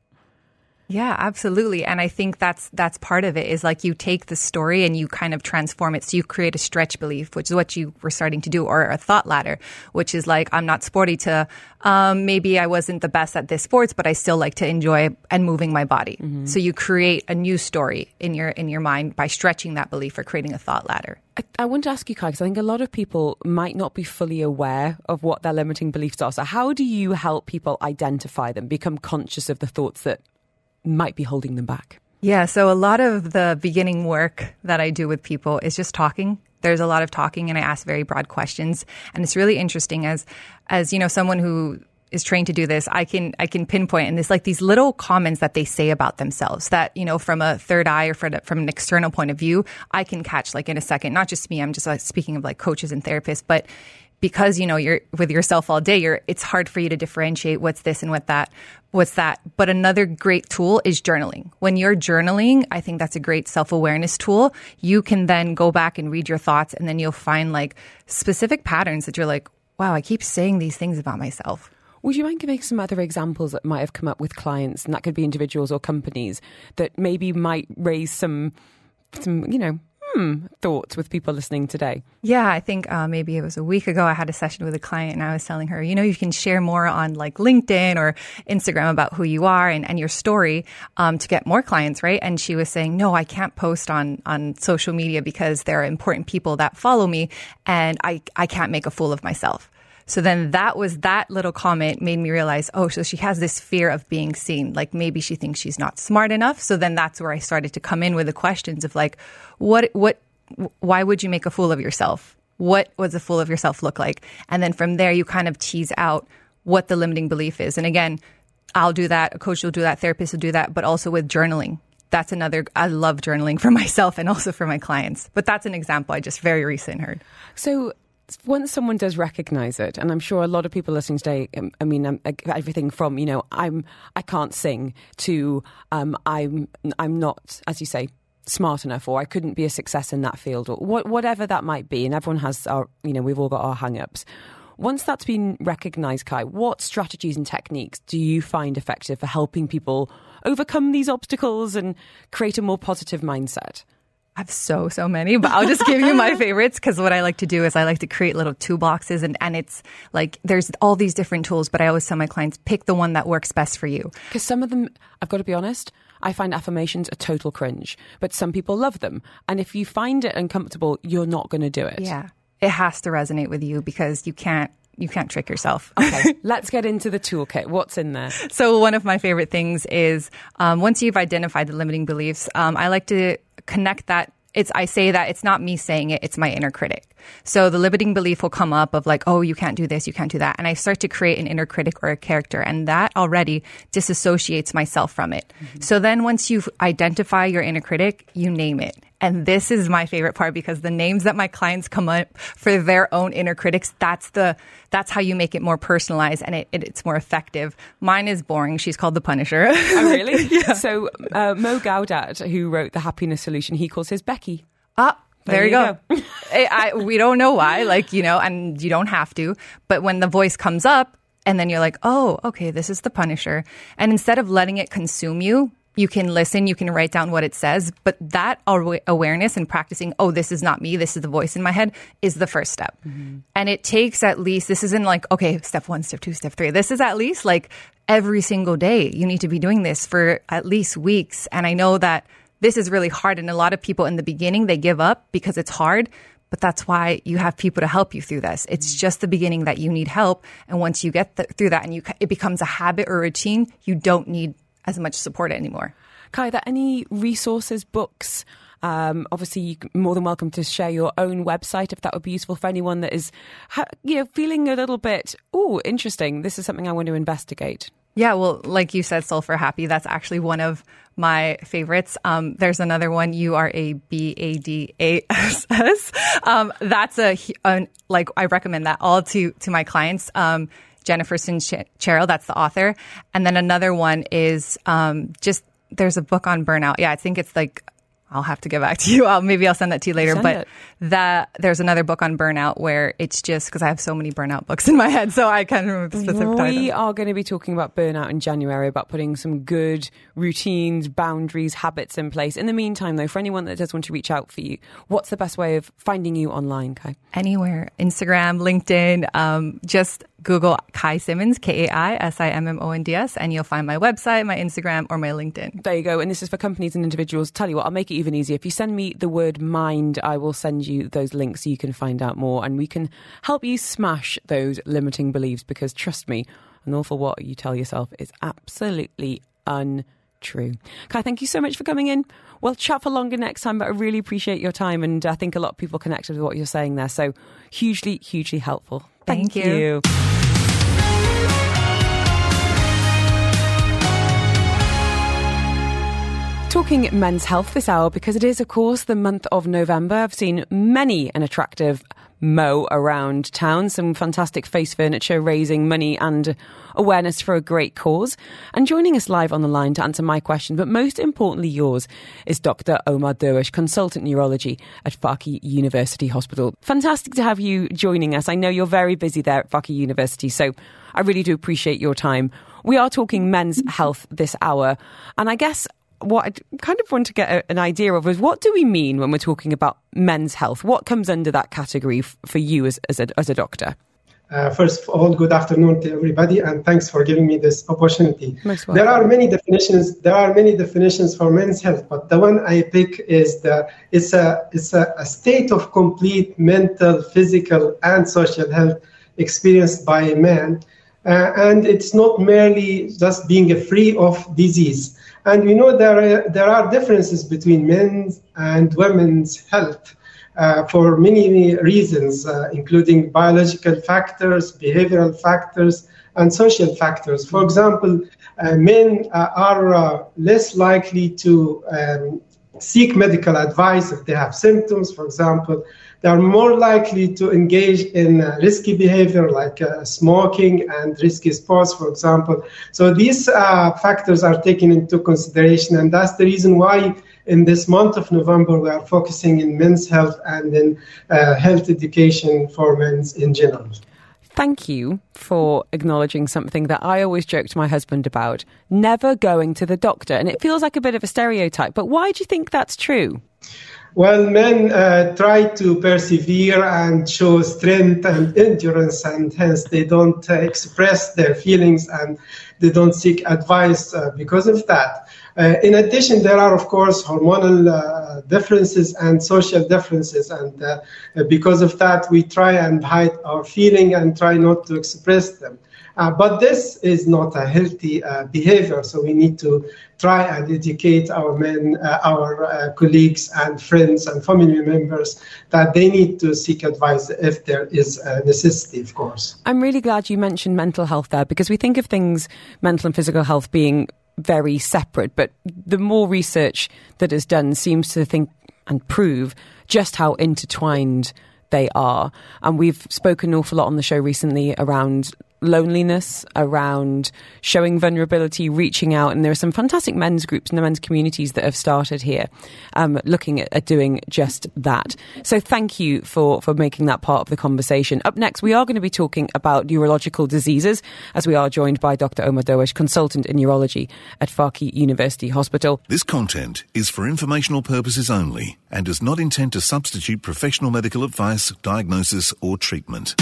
[SPEAKER 9] yeah, absolutely. And I think that's that's part of it is like you take the story and you kind of transform it. So you create a stretch belief, which is what you were starting to do, or a thought ladder, which is like I'm not sporty to um, maybe I wasn't the best at this sports, but I still like to enjoy and moving my body. Mm-hmm. So you create a new story in your in your mind by stretching that belief or creating a thought ladder.
[SPEAKER 3] I, I want to ask you, Kai, because I think a lot of people might not be fully aware of what their limiting beliefs are. So how do you help people identify them, become conscious of the thoughts that might be holding them back?
[SPEAKER 9] Yeah, so a lot of the beginning work that I do with people is just talking. There's a lot of talking and I ask very broad questions and it's really interesting as as you know someone who is trained to do this, I can I can pinpoint and it's like these little comments that they say about themselves that you know from a third eye or from, from an external point of view, I can catch like in a second. Not just me. I'm just like speaking of like coaches and therapists, but because you know you're with yourself all day you're it's hard for you to differentiate what's this and what that what's that? But another great tool is journaling. When you're journaling i think that's a great self-awareness tool. You can then go back and read your thoughts and then you'll find like specific patterns that you're like wow i keep saying these things about myself.
[SPEAKER 3] Would you mind giving some other examples that might have come up with clients, and that could be individuals or companies that maybe might raise some, some you know, thoughts with people listening today?
[SPEAKER 9] Yeah, I think uh, maybe it was a week ago. I had a session with a client, and I was telling her, you know, you can share more on like LinkedIn or Instagram about who you are and, and your story um, to get more clients, right? And she was saying, no, I can't post on on social media because there are important people that follow me, and I I can't make a fool of myself. So then that was that little comment made me realize, oh, so she has this fear of being seen. Like maybe she thinks she's not smart enough. So then that's where I started to come in with the questions of like, what, what, why would you make a fool of yourself? What does a fool of yourself look like? And then from there, you kind of tease out what the limiting belief is. And again, I'll do that. A coach will do that. Therapist will do that, but also with journaling. That's another, I love journaling for myself and also for my clients. But that's an example I just very recent heard.
[SPEAKER 3] So once someone does recognize it, and I'm sure a lot of people listening today, um, I mean, um, everything from you know, I'm I can't sing to um, I'm I'm not, as you say, smart enough, or I couldn't be a success in that field, or what, whatever that might be. And everyone has our, you know, we've all got our hang-ups. Once that's been recognized, Kai, what strategies and techniques do you find effective for helping people overcome these obstacles and create a more positive mindset?
[SPEAKER 9] I have so, so many, but I'll just give you my favorites because what I like to do is I like to create little toolboxes and, and it's like there's all these different tools, but I always tell my clients pick the one that works best for you.
[SPEAKER 3] Because some of them, I've got to be honest, I find affirmations a total cringe, but some people love them. And if you find it uncomfortable, you're not going to do it.
[SPEAKER 9] Yeah. It has to resonate with you because you can't you can't trick yourself.
[SPEAKER 3] okay, let's get into the toolkit. What's in there?
[SPEAKER 9] So one of my favorite things is um, once you've identified the limiting beliefs, um, I like to connect that it's I say that it's not me saying it, it's my inner critic. So the limiting belief will come up of like, oh, you can't do this, you can't do that. And I start to create an inner critic or a character, and that already disassociates myself from it. Mm-hmm. So then once you identify your inner critic, you name it. And this is my favorite part because the names that my clients come up for their own inner critics, that's the that's how you make it more personalized and it, it, it's more effective. Mine is boring. She's called the Punisher.
[SPEAKER 3] oh, really? yeah. So uh, Mo Gawdat, who wrote the Happiness Solution, he calls his Becky.
[SPEAKER 9] Ah, there, there you go. go. I, I, we don't know why, like you know, and you don't have to. But when the voice comes up, and then you're like, oh, okay, this is the Punisher, and instead of letting it consume you, you can listen, you can write down what it says, but that awareness and practicing, oh, this is not me, this is the voice in my head, is the first step. Mm-hmm. And it takes at least, this isn't like, okay, step one, step two, step three. This is at least like every single day. You need to be doing this for at least weeks. And I know that this is really hard. And a lot of people in the beginning, they give up because it's hard. But that's why you have people to help you through this. It's mm-hmm. just the beginning that you need help. And once you get th- through that and you, it becomes a habit or routine, you don't need as much support anymore.
[SPEAKER 3] Kai, are there any resources, books? Um, obviously, you're more than welcome to share your own website if that would be useful for anyone that is, you know, feeling a little bit, oh, interesting. This is something I want to investigate.
[SPEAKER 9] Yeah, well, like you said, Solve for Happy, that's actually one of my favorites. Um, there's another one, U R A B A D A S S. Um, that's a, a, like, I recommend that all to, to my clients. Um, Jennifer Sincero, that's the author. And then another one is um, just there's a book on burnout. Yeah, I think it's like I'll have to get back to you. I'll, maybe I'll send that to you later.
[SPEAKER 3] Send
[SPEAKER 9] but
[SPEAKER 3] it.
[SPEAKER 9] that there's another book on burnout where it's just because I have so many burnout books in my head, so I can't remember the specific
[SPEAKER 3] we
[SPEAKER 9] title.
[SPEAKER 3] We are going to be talking about burnout in January, about putting some good routines, boundaries, habits in place. In the meantime, though, for anyone that does want to reach out for you, what's the best way of finding you online, Kai?
[SPEAKER 9] Anywhere, Instagram, LinkedIn, um, just Google Kai Simmonds, K A I S I M M O N D S, and you'll find my website, my Instagram, or my LinkedIn.
[SPEAKER 3] There you go. And this is for companies and individuals. Tell you what, I'll make it even easier. If you send me the word mind, I will send you those links so you can find out more and we can help you smash those limiting beliefs because trust me, an awful what you tell yourself is absolutely untrue. Kai, thank you so much for coming in. We'll chat for longer next time, but I really appreciate your time and I think a lot of people connected with what you're saying there. So hugely, hugely helpful.
[SPEAKER 9] Thank,
[SPEAKER 3] thank
[SPEAKER 9] you.
[SPEAKER 3] you. Talking men's health this hour because it is, of course, the month of November. I've seen many an attractive mo around town, some fantastic face furniture raising money and awareness for a great cause. And joining us live on the line to answer my question, but most importantly yours, is Dr. Omer Derwish, consultant urology at Fakeeh University Hospital. Fantastic to have you joining us. I know you're very busy there at Fakeeh University, so I really do appreciate your time. We are talking men's health this hour, and I guess what I kind of want to get a, an idea of is what do we mean when we're talking about men's health? What comes under that category f- for you as, as, a, as a doctor?
[SPEAKER 10] Uh, first of all, good afternoon to everybody, and thanks for giving me this opportunity. There are many definitions. There are many definitions for men's health, but the one I pick is the it's a it's a, a state of complete mental, physical, and social health experienced by a man, uh, and it's not merely just being free of disease. And we know there are, there are differences between men's and women's health uh, for many reasons, uh, including biological factors, behavioral factors, and social factors. For example, uh, men uh, are uh, less likely to um, seek medical advice if they have symptoms, for example. They are more likely to engage in uh, risky behavior like uh, smoking and risky sports, for example. So these uh, factors are taken into consideration, and that's the reason why in this month of November we are focusing in men's health and in uh, health education for men in general.
[SPEAKER 3] Thank you for acknowledging something that I always joke to my husband about never going to the doctor. And it feels like a bit of a stereotype, but why do you think that's true?
[SPEAKER 10] Well, men uh, try to persevere and show strength and endurance, and hence they don't uh, express their feelings and they don't seek advice uh, because of that. Uh, in addition, there are, of course, hormonal uh, differences and social differences, and uh, because of that, we try and hide our feeling and try not to express them. Uh, but this is not a healthy uh, behavior, so we need to try and educate our men, uh, our uh, colleagues and friends and family members that they need to seek advice if there is a necessity, of course.
[SPEAKER 3] I'm really glad you mentioned mental health there because we think of things, mental and physical health, being very separate, but the more research that is done seems to think and prove just how intertwined they are. And we've spoken an awful lot on the show recently around loneliness, around showing vulnerability, reaching out. And there are some fantastic men's groups and the men's communities that have started here um, looking at, at, doing just that. So thank you for, for making that part of the conversation. Up next, we are going to be talking about urological diseases as we are joined by Dr. Omer Derwish, consultant in urology at Fakeeh University Hospital.
[SPEAKER 1] This content is for informational purposes only and does not intend to substitute professional medical advice, diagnosis, or treatment.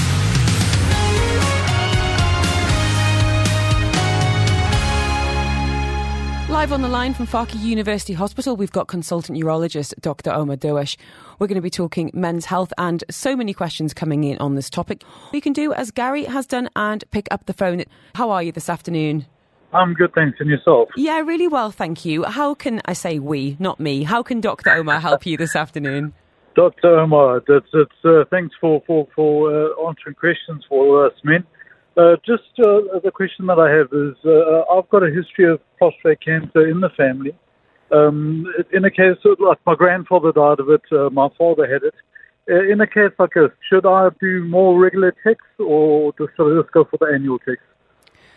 [SPEAKER 3] Live on the line from Fakeeh University Hospital, we've got consultant urologist Dr. Omer Derwish. We're going to be talking men's health and so many questions coming in on this topic. You can do as Gary has done and pick up the phone. How are you this afternoon?
[SPEAKER 11] I'm good, thanks. And yourself?
[SPEAKER 3] Yeah, really well, thank you. How can I say we, not me? How can Dr. Omer help you this afternoon?
[SPEAKER 11] Dr. Omer, it's, it's, uh, thanks for, for, for uh, answering questions for us men. Uh, just uh, the question that I have is uh, I've got a history of prostate cancer in the family. Um, in a case like my grandfather died of it, uh, my father had it. Uh, in a case like this, should I do more regular checks or just, should I just go for the annual checks?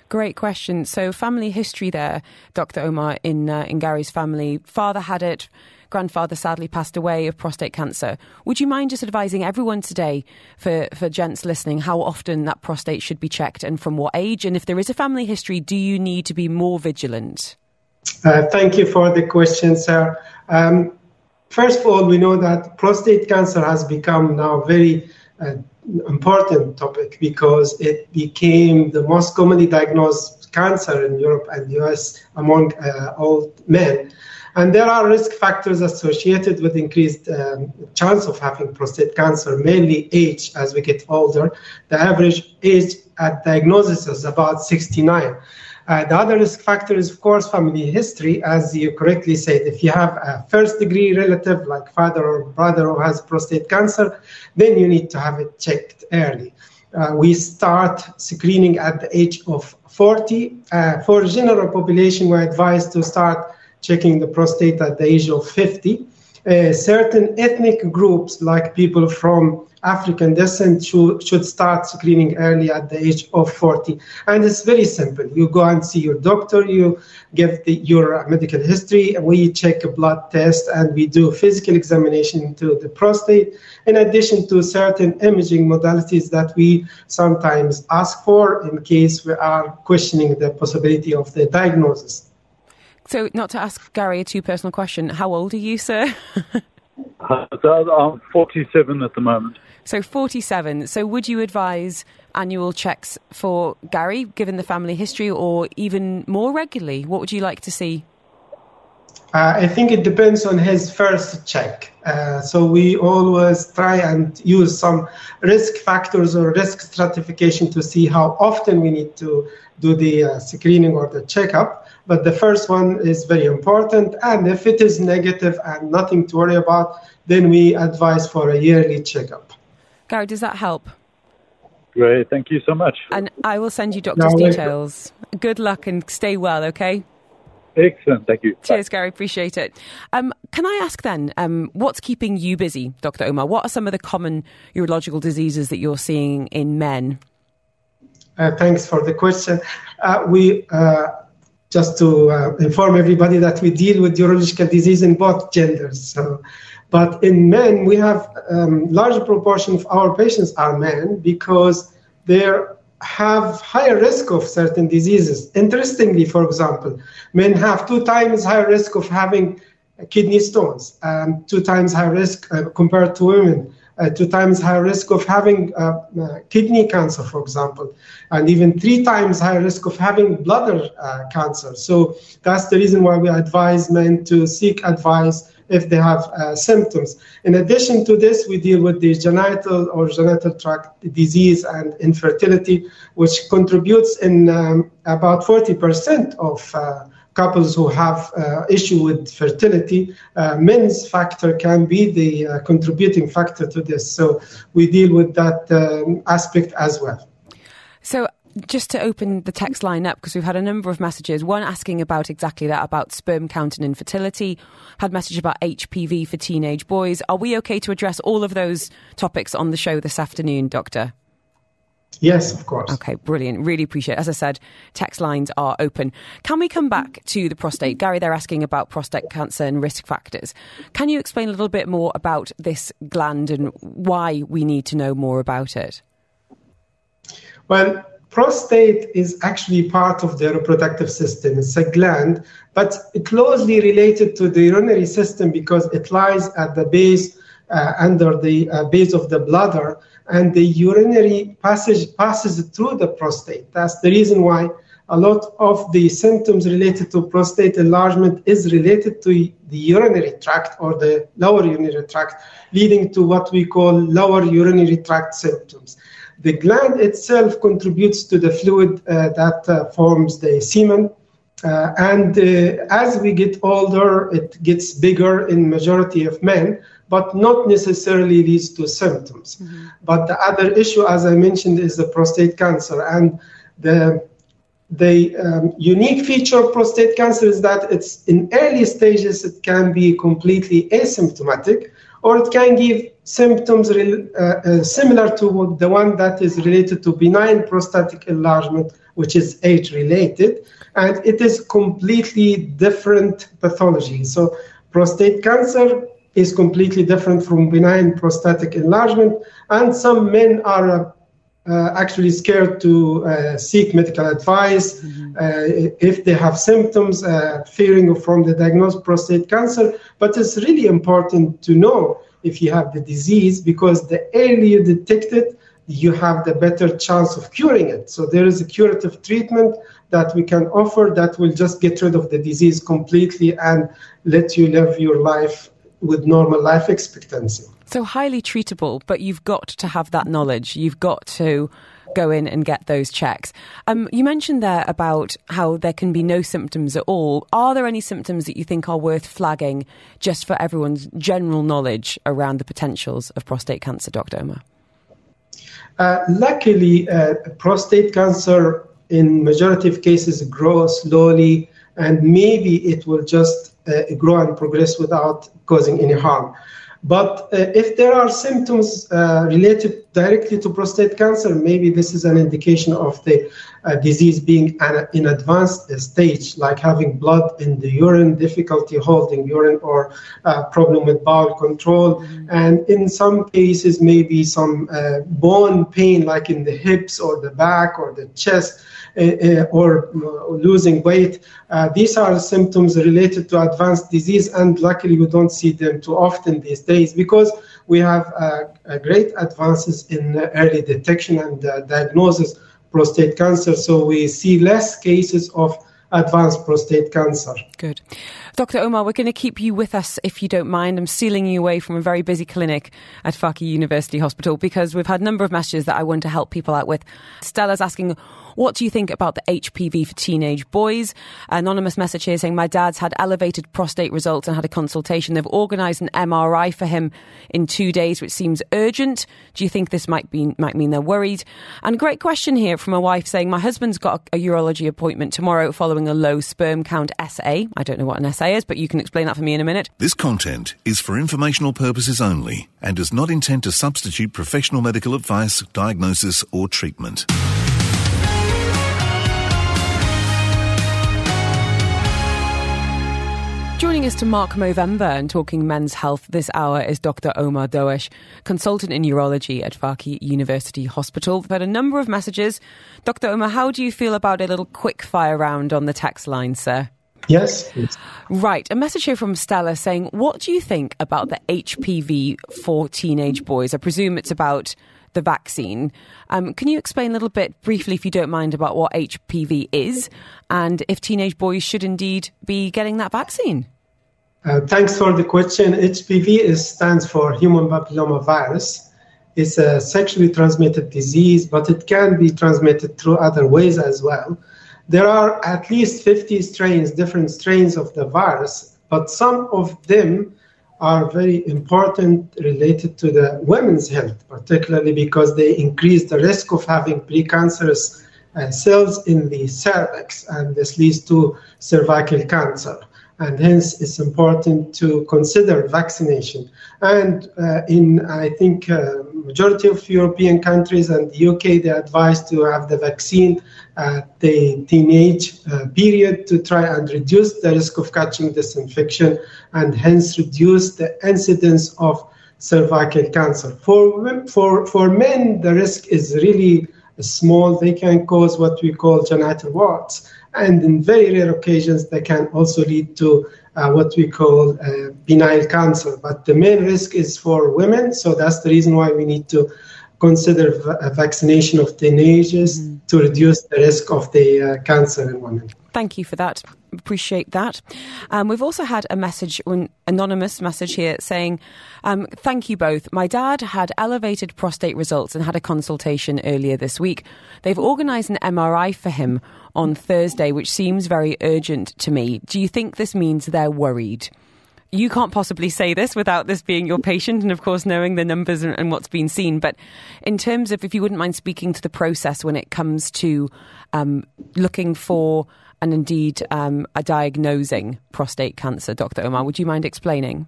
[SPEAKER 3] Great question. So, family history there, Dr. Omer, in, in Gary's family. Father had it, grandfather sadly passed away of prostate cancer. Would you mind just advising everyone today, for, for gents listening, how often that prostate should be checked and from what age? And if there is a family history, do you need to be more vigilant?
[SPEAKER 10] Uh, thank you for the question, sir. Um, first of all, we know that prostate cancer has become now very uh, important topic because it became the most commonly diagnosed cancer in Europe and US among uh, all men. And there are risk factors associated with increased um, chance of having prostate cancer, mainly age as we get older. The average age at diagnosis is about 69. Uh, the other risk factor is, of course, family history. As you correctly said, if you have a first degree relative like father or brother who has prostate cancer, then you need to have it checked early. Uh, we start screening at the age of 40. Uh, for general population, we're advised to start checking the prostate at the age of 50. Uh, certain ethnic groups, like people from African descent, should, should start screening early at the age of 40. And it's very simple. You go and see your doctor, you give the, your medical history, we check a blood test, and we do physical examination to the prostate, in addition to certain imaging modalities that we sometimes ask for in case we are questioning the possibility of the diagnosis.
[SPEAKER 3] So, not to ask Gary a too personal question, how old are you, sir?
[SPEAKER 11] I'm 47 at the moment.
[SPEAKER 3] So 47. So would you advise annual checks for Gary, given the family history, or even more regularly? What would you like to see?
[SPEAKER 10] Uh, I think it depends on his first check. Uh, so we always try and use some risk factors or risk stratification to see how often we need to do the uh, screening or the checkup. But the first one is very important. And if it is negative and nothing to worry about, then we advise for a yearly checkup.
[SPEAKER 3] Gary, does that help?
[SPEAKER 11] Great. Thank you so much.
[SPEAKER 3] And I will send you doctor's no, details. Good luck and stay well, okay?
[SPEAKER 11] Excellent. Thank you.
[SPEAKER 3] Cheers, Bye. Gary. Appreciate it. Um, can I ask then, um, what's keeping you busy, Dr. Omer? What are some of the common urological diseases that you're seeing in men?
[SPEAKER 10] Uh, thanks for the question. Uh, we uh, just to uh, inform everybody that we deal with urological disease in both genders. So, but in men, we have um, large proportion of our patients are men because they have higher risk of certain diseases. Interestingly, for example, men have two times higher risk of having kidney stones, two times higher risk uh, compared to women uh, two times higher risk of having uh, uh, kidney cancer, for example, and even three times higher risk of having bladder uh, cancer. So that's the reason why we advise men to seek advice if they have uh, symptoms. In addition to this, we deal with the genital or genital tract disease and infertility, which contributes in um, about 40% of uh, couples who have uh, issue with fertility, uh, men's factor can be the uh, contributing factor to this. So we deal with that um, aspect as well.
[SPEAKER 3] So just to open the text line up because we've had a number of messages one asking about exactly that about sperm count and infertility had message about hpv for teenage boys are we okay to address all of those topics on the show this afternoon doctor
[SPEAKER 10] Yes, of course.
[SPEAKER 3] Okay, brilliant. Really appreciate it. As I said, text lines are open. Can we come back to the prostate? Gary, they're asking about prostate cancer and risk factors. Can you explain a little bit more about this gland and why we need to know more about it?
[SPEAKER 10] Well, prostate is actually part of the reproductive system. It's a gland, but closely related to the urinary system because it lies at the base, uh, under the uh, base of the bladder and the urinary passage passes through the prostate. That's the reason why a lot of the symptoms related to prostate enlargement is related to the urinary tract or the lower urinary tract, leading to what we call lower urinary tract symptoms. The gland itself contributes to the fluid uh, that uh, forms the semen. Uh, and uh, as we get older, it gets bigger in majority of men but not necessarily leads to symptoms. Mm-hmm. But the other issue, as I mentioned, is the prostate cancer. And the, the um, unique feature of prostate cancer is that it's in early stages, it can be completely asymptomatic, or it can give symptoms re- uh, uh, similar to the one that is related to benign prostatic enlargement, which is age related. And it is completely different pathology. So, prostate cancer is completely different from benign prostatic enlargement. And some men are uh, actually scared to uh, seek medical advice mm-hmm. Uh, if they have symptoms, uh, fearing from the diagnosed prostate cancer. But it's really important to know if you have the disease because the earlier you detect it, you have the better chance of curing it. So there is a curative treatment that we can offer that will just get rid of the disease completely and let you live your life with normal life expectancy.
[SPEAKER 3] So highly treatable, but you've got to have that knowledge. You've got to go in and get those checks. Um, you mentioned there about how there can be no symptoms at all. Are there any symptoms that you think are worth flagging just for everyone's general knowledge around the potentials of prostate cancer, Dr. Omer?
[SPEAKER 10] Uh, luckily, uh, prostate cancer in majority of cases grows slowly and maybe it will just grow and progress without causing any harm. But uh, if there are symptoms uh, related directly to prostate cancer, maybe this is an indication of the uh, disease being an, in advanced stage, like having blood in the urine, difficulty holding urine, or uh, problem with bowel control. And in some cases, maybe some uh, bone pain, like in the hips or the back or the chest. Uh, uh, or uh, losing weight. these are symptoms related to advanced disease, and luckily we don't see them too often these days because we have great advances in early detection and diagnosis prostate cancer. So we see less cases of advanced prostate cancer.
[SPEAKER 3] Good. Dr. Omer, we're going to keep you with us if you don't mind. I'm stealing you away from a very busy clinic at Fakeeh University Hospital because we've had a number of messages that I want to help people out with. Stella's asking, what do you think about the HPV for teenage boys? Anonymous message here saying, My dad's had elevated prostate results and had a consultation. They've organised an MRI for him in two days, which seems urgent. Do you think this might, be, might mean they're worried? And great question here from a wife saying, My husband's got a urology appointment tomorrow following a low sperm count SA. I don't know what an SA is, but you can explain that for me in a minute.
[SPEAKER 1] This content is for informational purposes only and does not intend to substitute professional medical advice, diagnosis, or treatment.
[SPEAKER 3] Joining us to mark Movember and talking men's health this hour is Dr. Omer Derwish, consultant in urology at Fakeeh University Hospital. We've had a number of messages. Dr. Omer, how do you feel about a little quick fire round on the text line, sir?
[SPEAKER 10] Yes.
[SPEAKER 3] Right. A message here from Stella saying, What do you think about the HPV for teenage boys? I presume it's about the vaccine. Um, can you explain a little bit briefly, if you don't mind, about what HPV is and if teenage boys should indeed be getting that vaccine?
[SPEAKER 10] Uh, thanks for the question. HPV is, stands for human papilloma virus. It's a sexually transmitted disease, but it can be transmitted through other ways as well. There are at least 50 strains, different strains of the virus, but some of them are very important related to the women's health, particularly because they increase the risk of having precancerous uh, cells in the cervix, and this leads to cervical cancer. And hence, it's important to consider vaccination. And uh, in, I think, uh, majority of European countries and the UK, they advise to have the vaccine at the teenage uh, period to try and reduce the risk of catching this infection and hence reduce the incidence of cervical cancer. For, for, for men, the risk is really small. They can cause what we call genital warts and in very rare occasions, they can also lead to uh, what we call uh, benign cancer. But the main risk is for women, so that's the reason why we need to consider v- vaccination of teenagers mm. to reduce the risk of the uh, cancer in women.
[SPEAKER 3] Thank you for that. Appreciate that. Um, we've also had a message, an anonymous message here saying, um, Thank you both. My dad had elevated prostate results and had a consultation earlier this week. They've organised an MRI for him on Thursday, which seems very urgent to me. Do you think this means they're worried? you can't possibly say this without this being your patient and, of course, knowing the numbers and, and, what's been seen. But in terms of, if you wouldn't mind speaking to the process when it comes to um, looking for and indeed um, a diagnosing prostate cancer, Dr. Omer, would you mind explaining?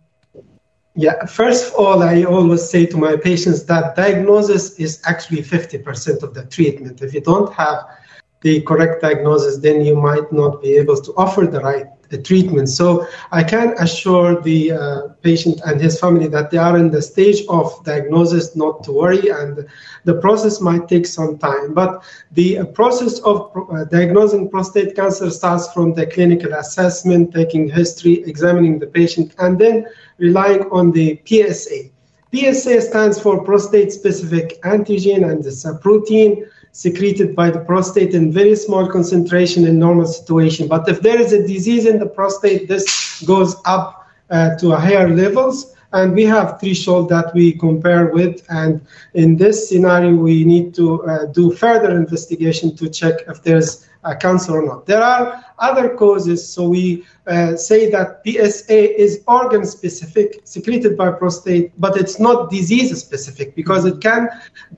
[SPEAKER 10] Yeah, first of all, I always say to my patients that diagnosis is actually 50% of the treatment. If you don't have the correct diagnosis, then you might not be able to offer the right the treatment. So I can assure the uh, patient and his family that they are in the stage of diagnosis, not to worry, and the process might take some time. But the uh, process of uh, diagnosing prostate cancer starts from the clinical assessment, taking history, examining the patient, and then relying on the PSA. PSA stands for prostate specific antigen and it's a protein secreted by the prostate in very small concentration in normal situation. But if there is a disease in the prostate, this goes up uh, to higher levels. And we have threshold that we compare with. And in this scenario, we need to uh, do further investigation to check if there's a cancer or not. There are other causes. So we uh, say that PSA is organ specific, secreted by prostate, but it's not disease specific because it can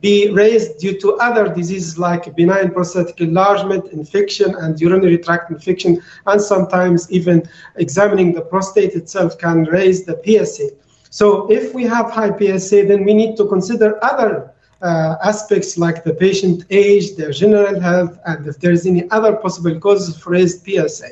[SPEAKER 10] be raised due to other diseases like benign prostatic enlargement, infection, and urinary tract infection. And sometimes even examining the prostate itself can raise the PSA. So if we have high PSA, then we need to consider other uh, aspects like the patient age, their general health, and if there's any other possible causes for raised PSA.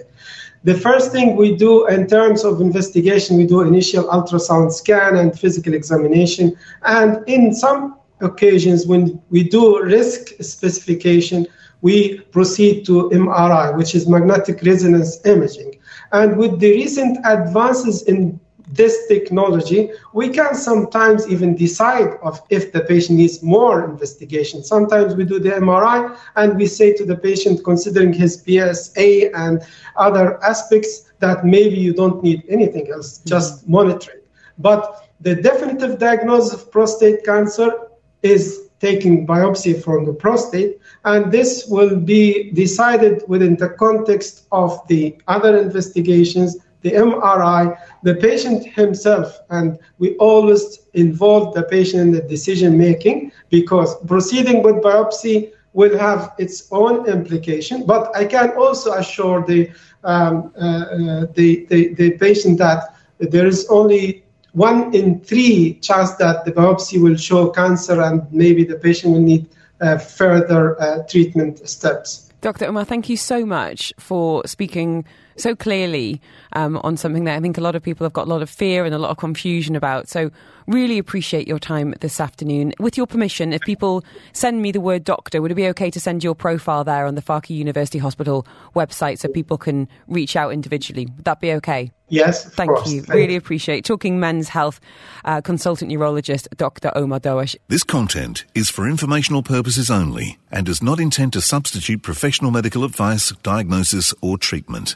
[SPEAKER 10] The first thing we do in terms of investigation, we do initial ultrasound scan and physical examination. And in some occasions, when we do risk specification, we proceed to MRI, which is magnetic resonance imaging. And with the recent advances in this technology, we can sometimes even decide of if the patient needs more investigation. Sometimes we do the MRI and we say to the patient, considering his PSA and other aspects, that maybe you don't need anything else, mm-hmm. just monitoring. But the definitive diagnosis of prostate cancer is taking biopsy from the prostate, and this will be decided within the context of the other investigations the MRI, the patient himself, and we always involve the patient in the decision making because proceeding with biopsy will have its own implication. But I can also assure the um, uh, uh, the, the, the patient that there is only one in three chance that the biopsy will show cancer, and maybe the patient will need uh, further uh, treatment steps.
[SPEAKER 3] Dr. Omer, thank you so much for speaking so clearly um, on something that I think a lot of people have got a lot of fear and a lot of confusion about. So, really appreciate your time this afternoon. With your permission, if people send me the word doctor, would it be okay to send your profile there on the Fakeeh University Hospital website so people can reach out individually? Would that be okay?
[SPEAKER 10] Yes,
[SPEAKER 3] thank
[SPEAKER 10] course.
[SPEAKER 3] you.
[SPEAKER 10] Thank
[SPEAKER 3] really appreciate talking men's health. Uh, consultant urologist Dr. Omer Derwish.
[SPEAKER 1] This content is for informational purposes only and does not intend to substitute professional medical advice, diagnosis, or treatment.